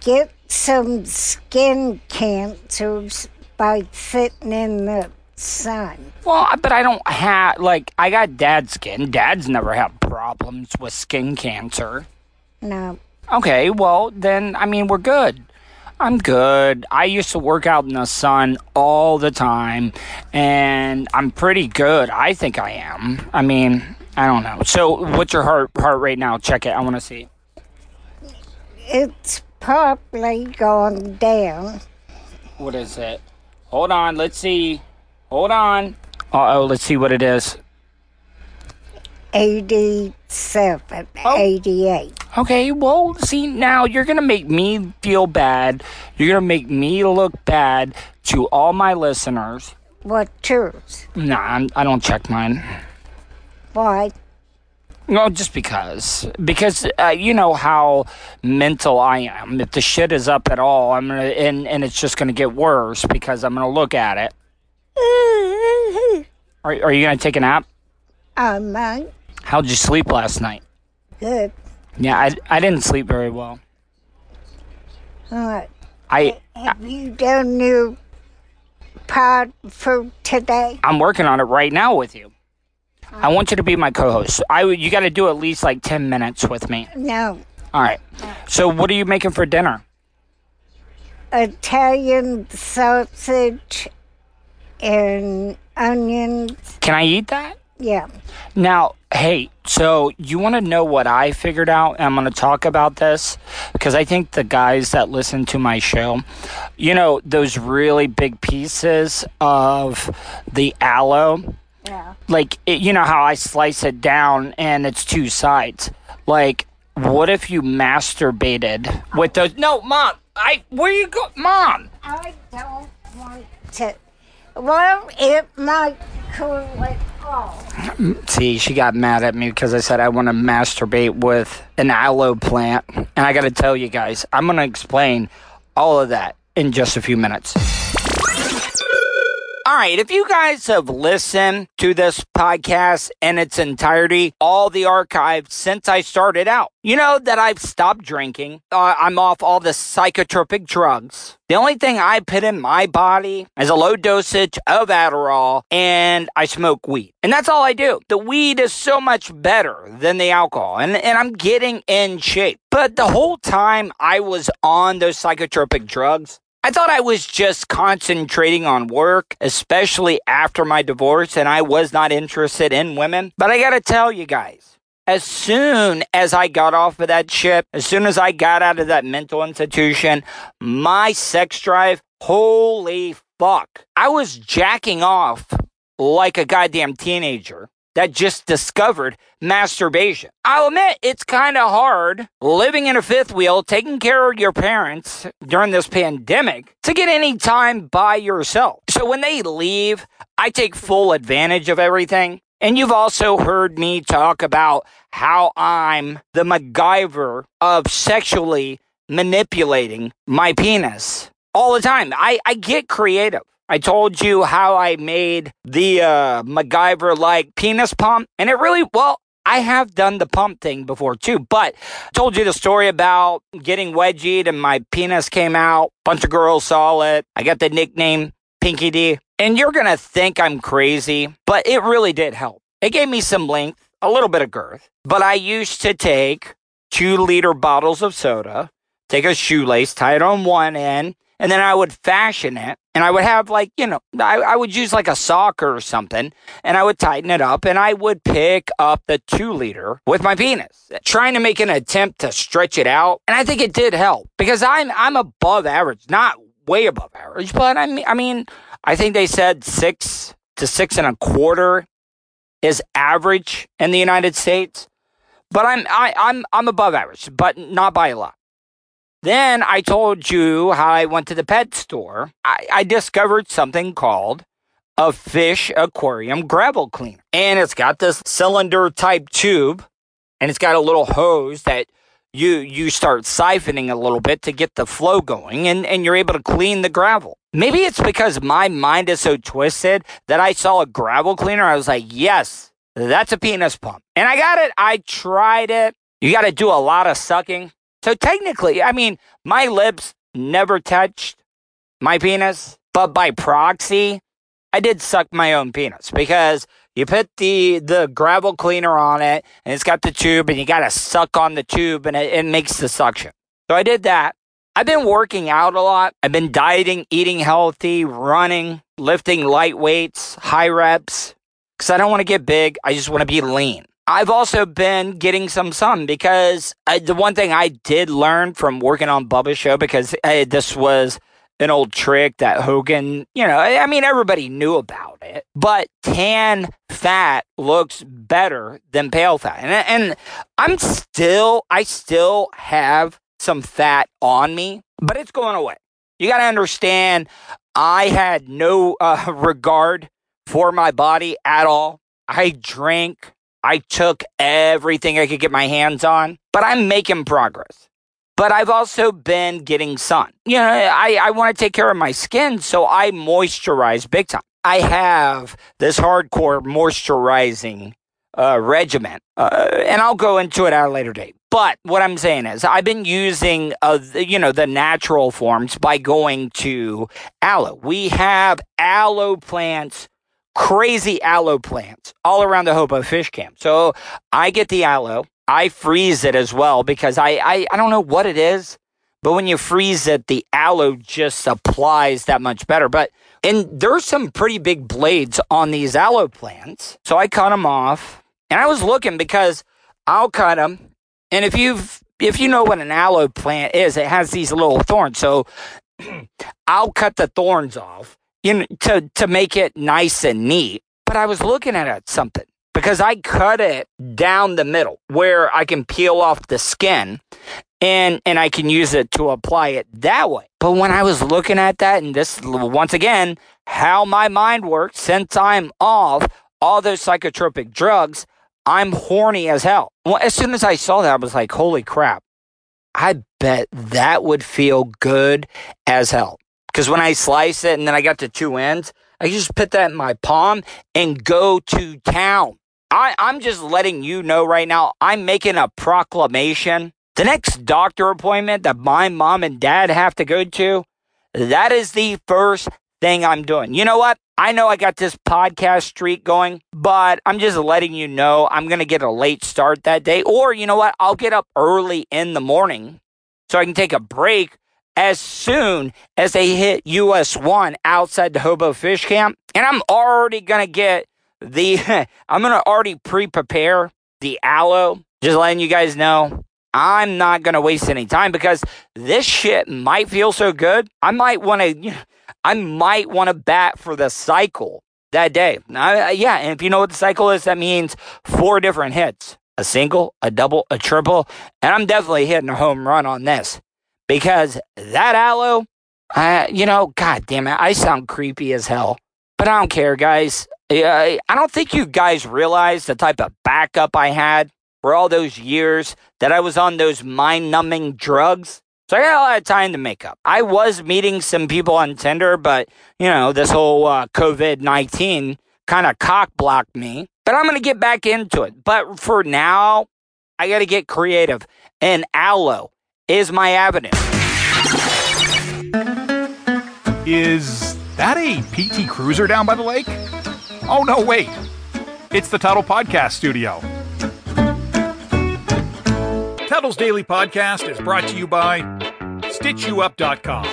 S8: get some skin cancers by sitting in the sun.
S4: Well, but I don't have like I got dad's skin. Dad's never had problems with skin cancer.
S8: No.
S4: Okay, well then I mean we're good. I'm good. I used to work out in the sun all the time and I'm pretty good. I think I am. I mean, I don't know. So what's your heart heart rate now? Check it. I want to see.
S8: It's probably gone down.
S4: What is it? Hold on, let's see. Hold on. Uh oh, let's see what it is.
S8: 87, 88.
S4: Okay, well, see, now you're going to make me feel bad. You're going to make me look bad to all my listeners.
S8: What yours?
S4: Nah, I'm, I don't check mine.
S8: Why?
S4: No, just because. Because uh, you know how mental I am. If the shit is up at all, I'm gonna and and it's just gonna get worse because I'm gonna look at it. Are are you gonna take a nap?
S8: I might.
S4: How'd you sleep last night?
S8: Good.
S4: Yeah, I I didn't sleep very well.
S8: All right.
S4: I
S8: Have you done your pod for today?
S4: I'm working on it right now with you. I want you to be my co-host. I you got to do at least like ten minutes with me.
S8: No.
S4: All right. So what are you making for dinner?
S8: Italian sausage and onions.
S4: Can I eat that?
S8: Yeah.
S4: Now, hey, so you want to know what I figured out? I'm going to talk about this because I think the guys that listen to my show, you know, those really big pieces of the aloe,
S8: Yeah.
S4: like, it, you know how I slice it down and it's two sides. Like, what if you masturbated with those? No, mom, I, where you go? Mom,
S8: I don't want to. Well, it might off.
S4: See, she got mad at me because I said I want to masturbate with an aloe plant. And I got to tell you guys, I'm going to explain all of that in just a few minutes. All right, if you guys have listened to this podcast in its entirety, all the archives since I started out, you know that I've stopped drinking. Uh, I'm off all the psychotropic drugs. The only thing I put in my body is a low dosage of Adderall and I smoke weed. And that's all I do. The weed is so much better than the alcohol and, and I'm getting in shape. But the whole time I was on those psychotropic drugs, I thought I was just concentrating on work, especially after my divorce, and I was not interested in women. But I gotta tell you guys, as soon as I got off of that ship, as soon as I got out of that mental institution, my sex drive, holy fuck. I was jacking off like a goddamn teenager that just discovered masturbation. I'll admit it's kind of hard living in a fifth wheel, taking care of your parents during this pandemic to get any time by yourself. So when they leave, I take full advantage of everything. And you've also heard me talk about how I'm the MacGyver of sexually manipulating my penis all the time. I, I get creative. I told you how I made the uh, MacGyver like penis pump, and it really, well, I have done the pump thing before too, but I told you the story about getting wedgied and my penis came out. Bunch of girls saw it. I got the nickname Pinky D. And you're going to think I'm crazy, but it really did help. It gave me some length, a little bit of girth. But I used to take two liter bottles of soda, take a shoelace, tie it on one end, and then I would fashion it. And I would have like, you know, I, I would use like a soccer or something and I would tighten it up and I would pick up the two liter with my penis, trying to make an attempt to stretch it out. And I think it did help because I'm, I'm above average, not way above average, but I mean, I mean, I think they said six to six and a quarter is average in the United States. But I'm, I, I'm, I'm above average, but not by a lot. Then I told you how I went to the pet store. I, I discovered something called a fish aquarium gravel cleaner. And it's got this cylinder type tube and it's got a little hose that you you start siphoning a little bit to get the flow going and, and you're able to clean the gravel. Maybe it's because my mind is so twisted that I saw a gravel cleaner. I was like, yes, that's a penis pump. And I got it. I tried it. You got to do a lot of sucking So technically, I mean, my lips never touched my penis, but by proxy, I did suck my own penis because you put the the gravel cleaner on it and it's got the tube and you got to suck on the tube and it, it makes the suction. So I did that. I've been working out a lot. I've been dieting, eating healthy, running, lifting light weights, high reps because I don't want to get big. I just want to be lean. I've also been getting some sun because I, the one thing I did learn from working on Bubba's show because uh, this was an old trick that Hogan, you know, I mean, everybody knew about it, but tan fat looks better than pale fat. And, and I'm still, I still have some fat on me, but it's going away. You got to understand, I had no uh, regard for my body at all. I drank, I took everything I could get my hands on, but I'm making progress. But I've also been getting sun. You know, I, I want to take care of my skin, so I moisturize big time. I have this hardcore moisturizing uh, regimen, uh, and I'll go into it at a later date. But what I'm saying is, I've been using, uh, you know, the natural forms by going to aloe. We have aloe plants, crazy aloe plants all around the Hobo Fish Camp. So I get the aloe. I freeze it as well because I, I, I don't know what it is, but when you freeze it, the aloe just applies that much better. But and there's some pretty big blades on these aloe plants. So I cut them off and I was looking because I'll cut them and if you've if you know what an aloe plant is, it has these little thorns. So I'll cut the thorns off you know, to to make it nice and neat. But I was looking at something because I cut it down the middle where I can peel off the skin and and I can use it to apply it that way. But when I was looking at that and this once again how my mind works since I'm off all those psychotropic drugs, I'm horny as hell. Well, as soon as I saw that, I was like, holy crap. I bet that would feel good as hell. Because when I slice it and then I got the two ends, I just put that in my palm and go to town. I, I'm just letting you know right now, I'm making a proclamation. The next doctor appointment that my mom and dad have to go to, that is the first thing I'm doing. You know what? I know I got this podcast streak going, but I'm just letting you know I'm going to get a late start that day. Or, you know what? I'll get up early in the morning so I can take a break as soon as they hit US 1 outside the Hobo Fish Camp. And I'm already going to get the, I'm going to already pre prepare the aloe. Just letting you guys know. I'm not going to waste any time because this shit might feel so good. I might want to, I might want to bat for the cycle that day. Now, yeah, and if you know what the cycle is, that means four different hits a single, a double, a triple. And I'm definitely hitting a home run on this because that aloe, uh, you know, god damn it, I sound creepy as hell. But I don't care, guys. I don't think you guys realize the type of backup I had for all those years that I was on those mind numbing drugs. So I got a lot of time to make up. I was meeting some people on Tinder, but you know, this whole uh, COVID 19 kind of cock blocked me. But I'm going to get back into it. But for now, I got to get creative. And aloe is my avenue.
S9: Is that a PT Cruiser down by the lake? Oh, no, wait. It's the Tuttle Podcast Studio. Tuttle's Daily Podcast is brought to you by StitchYouUp.com.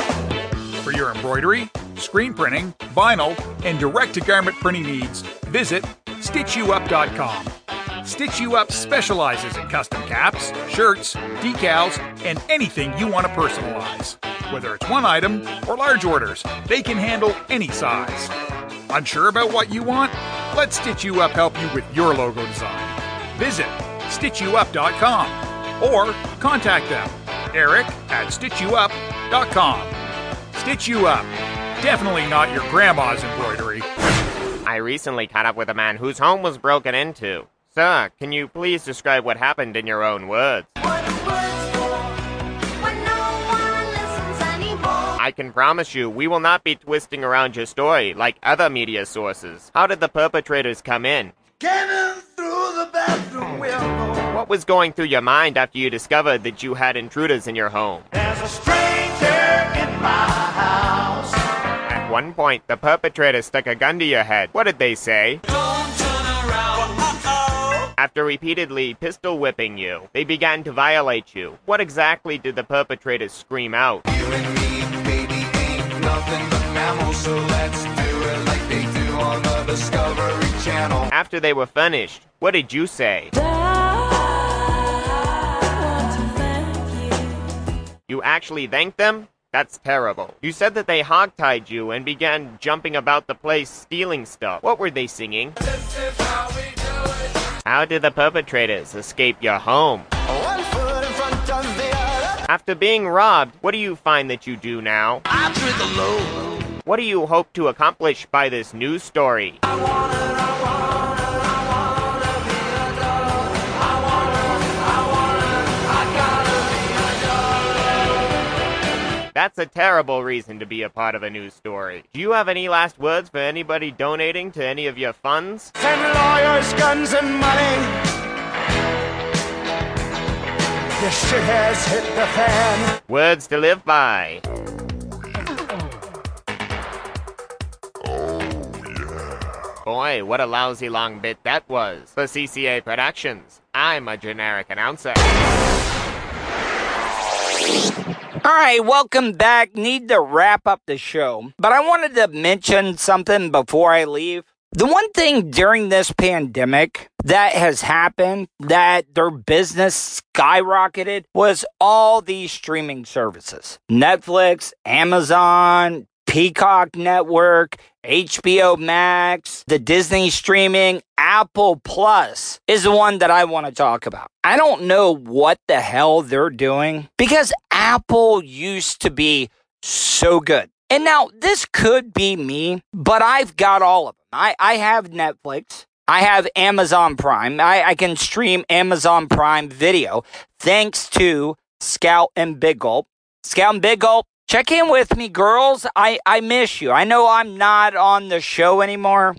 S9: For your embroidery, screen printing, vinyl, and direct to garment printing needs, visit StitchYouUp.com. Stitch You Up specializes in custom caps, shirts, decals, and anything you want to personalize. Whether it's one item or large orders, they can handle any size. Unsure about what you want? Let Stitch You Up help you with your logo design. Visit StitchYouUp.com or contact them, Eric at StitchYouUp.com. Stitch You Up. Definitely not your grandma's embroidery.
S10: I recently caught up with a man whose home was broken into. Sir, can you please describe what happened in your own words? I can promise you, we will not be twisting around your story like other media sources. How did the perpetrators come in?
S11: Came in through the bathroom window.
S10: What was going through your mind after you discovered that you had intruders in your home?
S11: There's a stranger in my house.
S10: At one point, the perpetrator stuck a gun to your head. What did they say?
S11: Don't turn around. Uh-oh.
S10: After repeatedly pistol whipping you, they began to violate you. What exactly did the perpetrators scream out?
S11: You and me, baby, ain't nothing but mammals, so let's do it like they do on the Discovery Channel.
S10: After they were finished, what did you say? You actually thanked them? That's terrible. You said that they hogtied you and began jumping about the place stealing stuff. What were they singing?
S11: This is how we do it.
S10: How did the perpetrators escape your home?
S11: One foot in front of the other.
S10: After being robbed, what do you find that you do now?
S11: I drink alone.
S10: What do you hope to accomplish by this news story? That's a terrible reason to be a part of a news story. Do you have any last words for anybody donating to any of your funds?
S11: Send lawyers, guns, and money. This shit has hit the fan.
S10: Words to live by. Oh yeah. Boy, what a lousy long bit that was. For CCA Productions, I'm a generic announcer.
S4: All right, welcome back. Need to wrap up the show, but I wanted to mention something before I leave. The one thing during this pandemic that has happened that their business skyrocketed was all these streaming services Netflix, Amazon, Peacock Network, HBO Max, the Disney streaming, Apple Plus is the one that I want to talk about. I don't know what the hell they're doing because Apple used to be so good. And now this could be me, but I've got all of them. I, I have Netflix. I have Amazon Prime. I, I can stream Amazon Prime video thanks to Scout and Big Gulp. Scout and Big Gulp, check in with me, girls. I, I miss you. I know I'm not on the show anymore,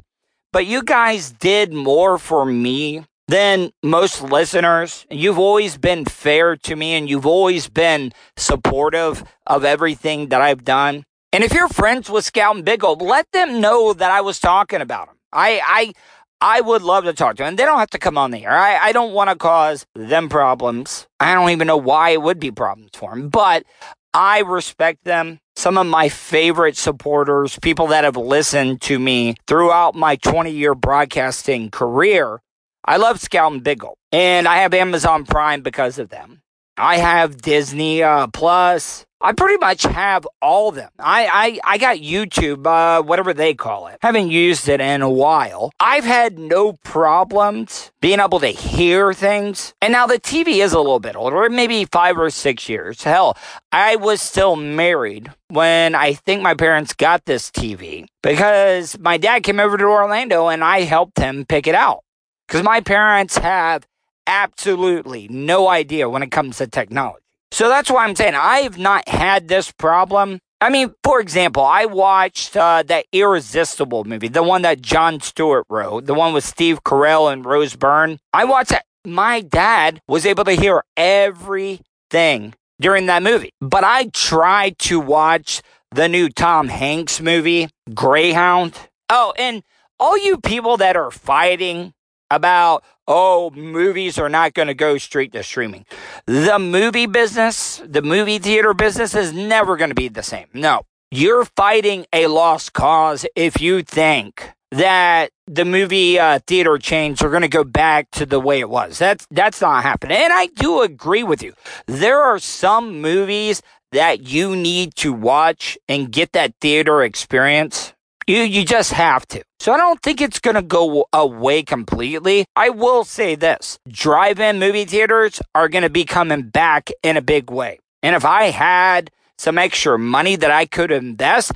S4: but you guys did more for me than most listeners. You've always been fair to me and you've always been supportive of everything that I've done. And if you're friends with Scout and Big Gulp, let them know that I was talking about them. I, I, I would love to talk to them. And They don't have to come on the air. I, I don't want to cause them problems. I don't even know why it would be problems for them, but I respect them. Some of my favorite supporters, people that have listened to me throughout my 20 year broadcasting career. I love Scout and Big Gulp, and I have Amazon Prime because of them. I have Disney uh, Plus. I pretty much have all of them. I, I, I got YouTube, uh, whatever they call it. Haven't used it in a while. I've had no problems being able to hear things. And now the TV is a little bit older, maybe five or six years. Hell, I was still married when I think my parents got this TV because my dad came over to Orlando and I helped him pick it out. Because my parents have absolutely no idea when it comes to technology. So that's why I'm saying I've not had this problem. I mean, for example, I watched uh, that Irresistible movie, the one that Jon Stewart wrote, the one with Steve Carell and Rose Byrne. I watched that. My dad was able to hear everything during that movie. But I tried to watch the new Tom Hanks movie, Greyhound. Oh, and all you people that are fighting about, oh, movies are not going to go straight to streaming. The movie business, the movie theater business is never going to be the same. No. You're fighting a lost cause if you think that the movie uh, theater chains are going to go back to the way it was. That's that's not happening. And I do agree with you. There are some movies that you need to watch and get that theater experience. You you just have to. So I don't think it's going to go away completely. I will say this. Drive-in movie theaters are going to be coming back in a big way. And if I had some extra money that I could invest,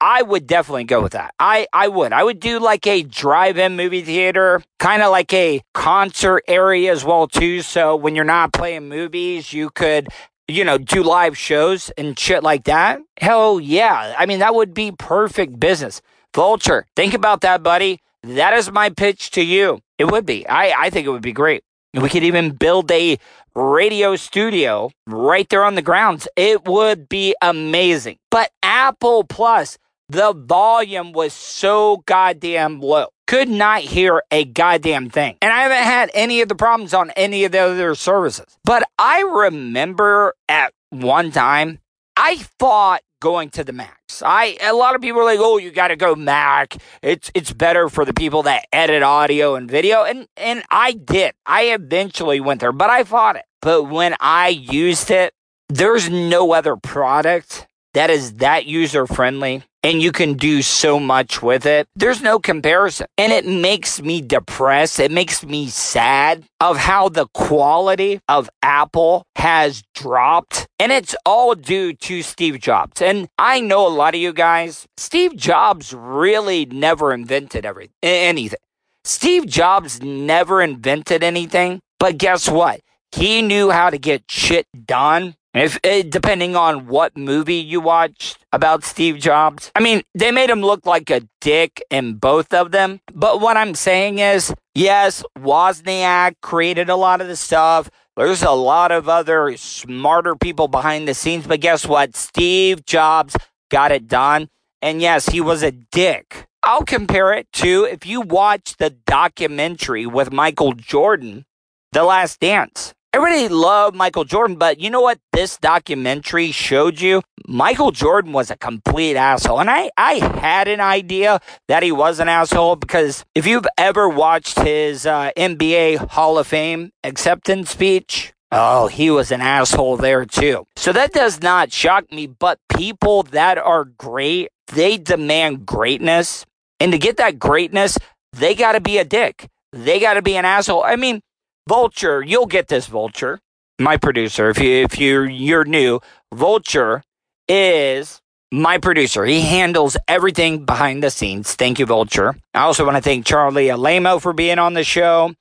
S4: I would definitely go with that. I, I would. I would do like a drive-in movie theater, kind of like a concert area as well too. So when you're not playing movies, you could, you know, do live shows and shit like that. Hell yeah. I mean, that would be perfect business. Vulture, think about that, buddy. That is my pitch to you. It would be. I, I think it would be great. We could even build a radio studio right there on the grounds. It would be amazing. But Apple Plus, the volume was so goddamn low. Could not hear a goddamn thing. And I haven't had any of the problems on any of the other services. But I remember at one time, I thought going to the Macs. I a lot of people are like, "Oh, you got to go Mac. It's it's better for the people that edit audio and video." And and I did. I eventually went there, but I fought it. But when I used it, there's no other product that is that user friendly and you can do so much with it. There's no comparison. And it makes me depressed. It makes me sad of how the quality of Apple has dropped. And it's all due to Steve Jobs. And I know a lot of you guys, Steve Jobs really never invented everything, anything. Steve Jobs never invented anything. But guess what? He knew how to get shit done if eh, depending on what movie you watched about Steve Jobs, I mean, they made him look like a dick in both of them. But what I'm saying is, yes, Wozniak created a lot of the stuff. There's a lot of other smarter people behind the scenes, but guess what? Steve Jobs got it done. And yes, he was a dick. I'll compare it to if you watch the documentary with Michael Jordan, The Last Dance. Everybody loved Michael Jordan, but you know what this documentary showed you? Michael Jordan was a complete asshole. And I, I had an idea that he was an asshole because if you've ever watched his uh, NBA Hall of Fame acceptance speech, Oh, he was an asshole there too. So that does not shock me, but people that are great, they demand greatness. And to get that greatness, they got to be a dick. They got to be an asshole. I mean, Vulture, you'll get this Vulture, my producer. If you if you're you're new, Vulture is my producer. He handles everything behind the scenes. Thank you, Vulture. I also want to thank Charlie Alamo for being on the show.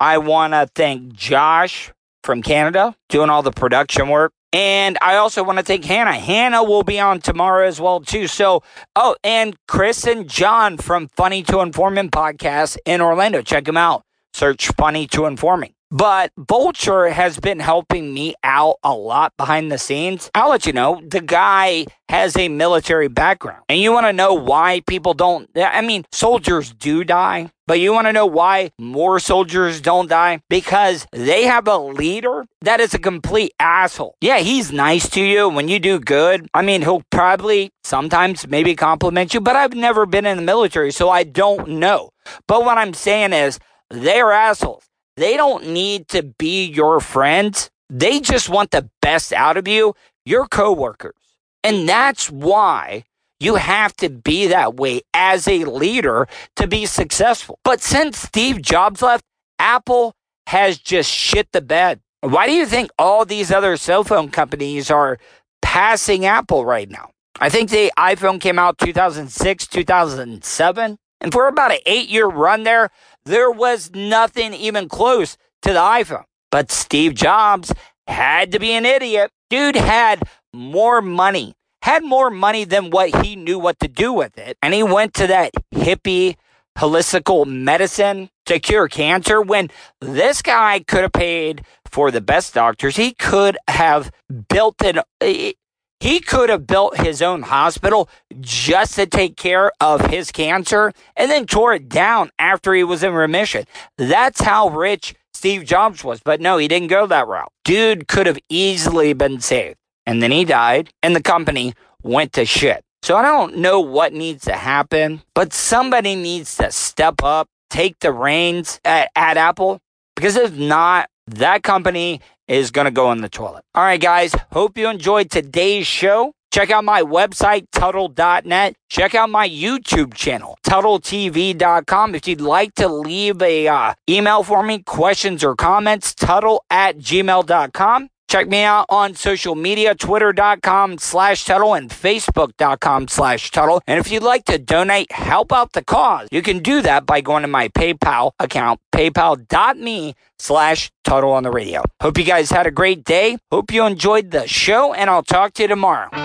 S4: I want to thank Josh from Canada doing all the production work. And I also want to thank Hannah. Hannah will be on tomorrow as well too. So, oh, and Chris and John from Funny to Informant podcast in Orlando. Check them out. Search Funny to Informing. But Vulture has been helping me out a lot behind the scenes. I'll let you know, the guy has a military background. And you want to know why people don't, I mean, soldiers do die, but you want to know why more soldiers don't die? Because they have a leader that is a complete asshole. Yeah, he's nice to you when you do good. I mean, he'll probably sometimes maybe compliment you, but I've never been in the military, so I don't know. But what I'm saying is, they're assholes. They don't need to be your friends. They just want the best out of you, your coworkers. And that's why you have to be that way as a leader to be successful. But since Steve Jobs left, Apple has just shit the bed. Why do you think all these other cell phone companies are passing Apple right now? I think the iPhone came out 2006, 2007. And for about an eight year run there, there was nothing even close to the iPhone. But Steve Jobs had to be an idiot. Dude had more money, had more money than what he knew what to do with it. And he went to that hippie holistical medicine to cure cancer when this guy could have paid for the best doctors. He could have built an eh, he could have built his own hospital just to take care of his cancer and then tore it down after he was in remission. That's how rich Steve Jobs was. But no, he didn't go that route. Dude could have easily been saved. And then he died, and the company went to shit. So I don't know what needs to happen, but somebody needs to step up, take the reins at, at Apple, because if not, that company is going to go in the toilet. All right, guys. Hope you enjoyed today's show. Check out my website, Tuttle.net. Check out my YouTube channel, TuttleTV.com. If you'd like to leave a uh, email for me, questions or comments, Tuttle at gmail.com. Check me out on social media, twitter.com slash Tuttle and facebook.com slash Tuttle. And if you'd like to donate, help out the cause, you can do that by going to my PayPal account, paypal.me slash Tuttle on the radio. Hope you guys had a great day. Hope you enjoyed the show, and I'll talk to you tomorrow.
S9: And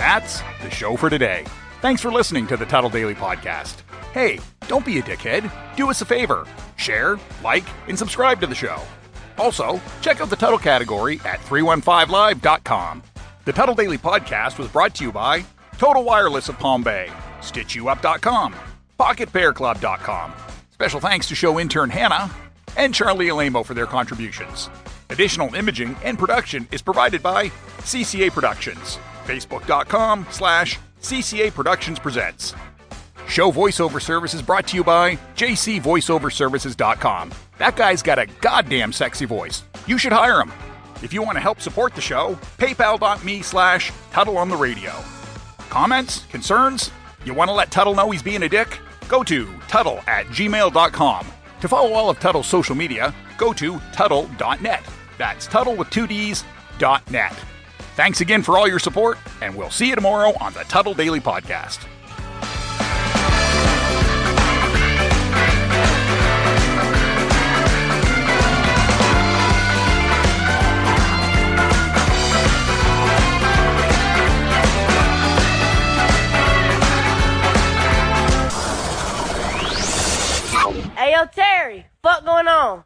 S9: that's the show for today. Thanks for listening to the Tuttle Daily Podcast. Hey, don't be a dickhead. Do us a favor share, like, and subscribe to the show. Also, check out the Tuttle category at 315live.com. The Tuttle Daily Podcast was brought to you by Total Wireless of Palm Bay, StitchYouUp.com, PocketPairClub.com. Special thanks to show intern Hannah and Charlie Alamo for their contributions. Additional imaging and production is provided by CCA Productions, Facebook.com slash CCA Productions Presents. Show voiceover service is brought to you by jcvoiceoverservices.com. That guy's got a goddamn sexy voice. You should hire him. If you want to help support the show, paypal.me slash Tuttle on the radio. Comments? Concerns? You want to let Tuttle know he's being a dick? Go to Tuttle at gmail.com. To follow all of Tuttle's social media, go to Tuttle.net. That's Tuttle with two D's, dot net. Thanks again for all your support, and we'll see you tomorrow on the Tuttle Daily Podcast.
S12: Terry, fuck going on?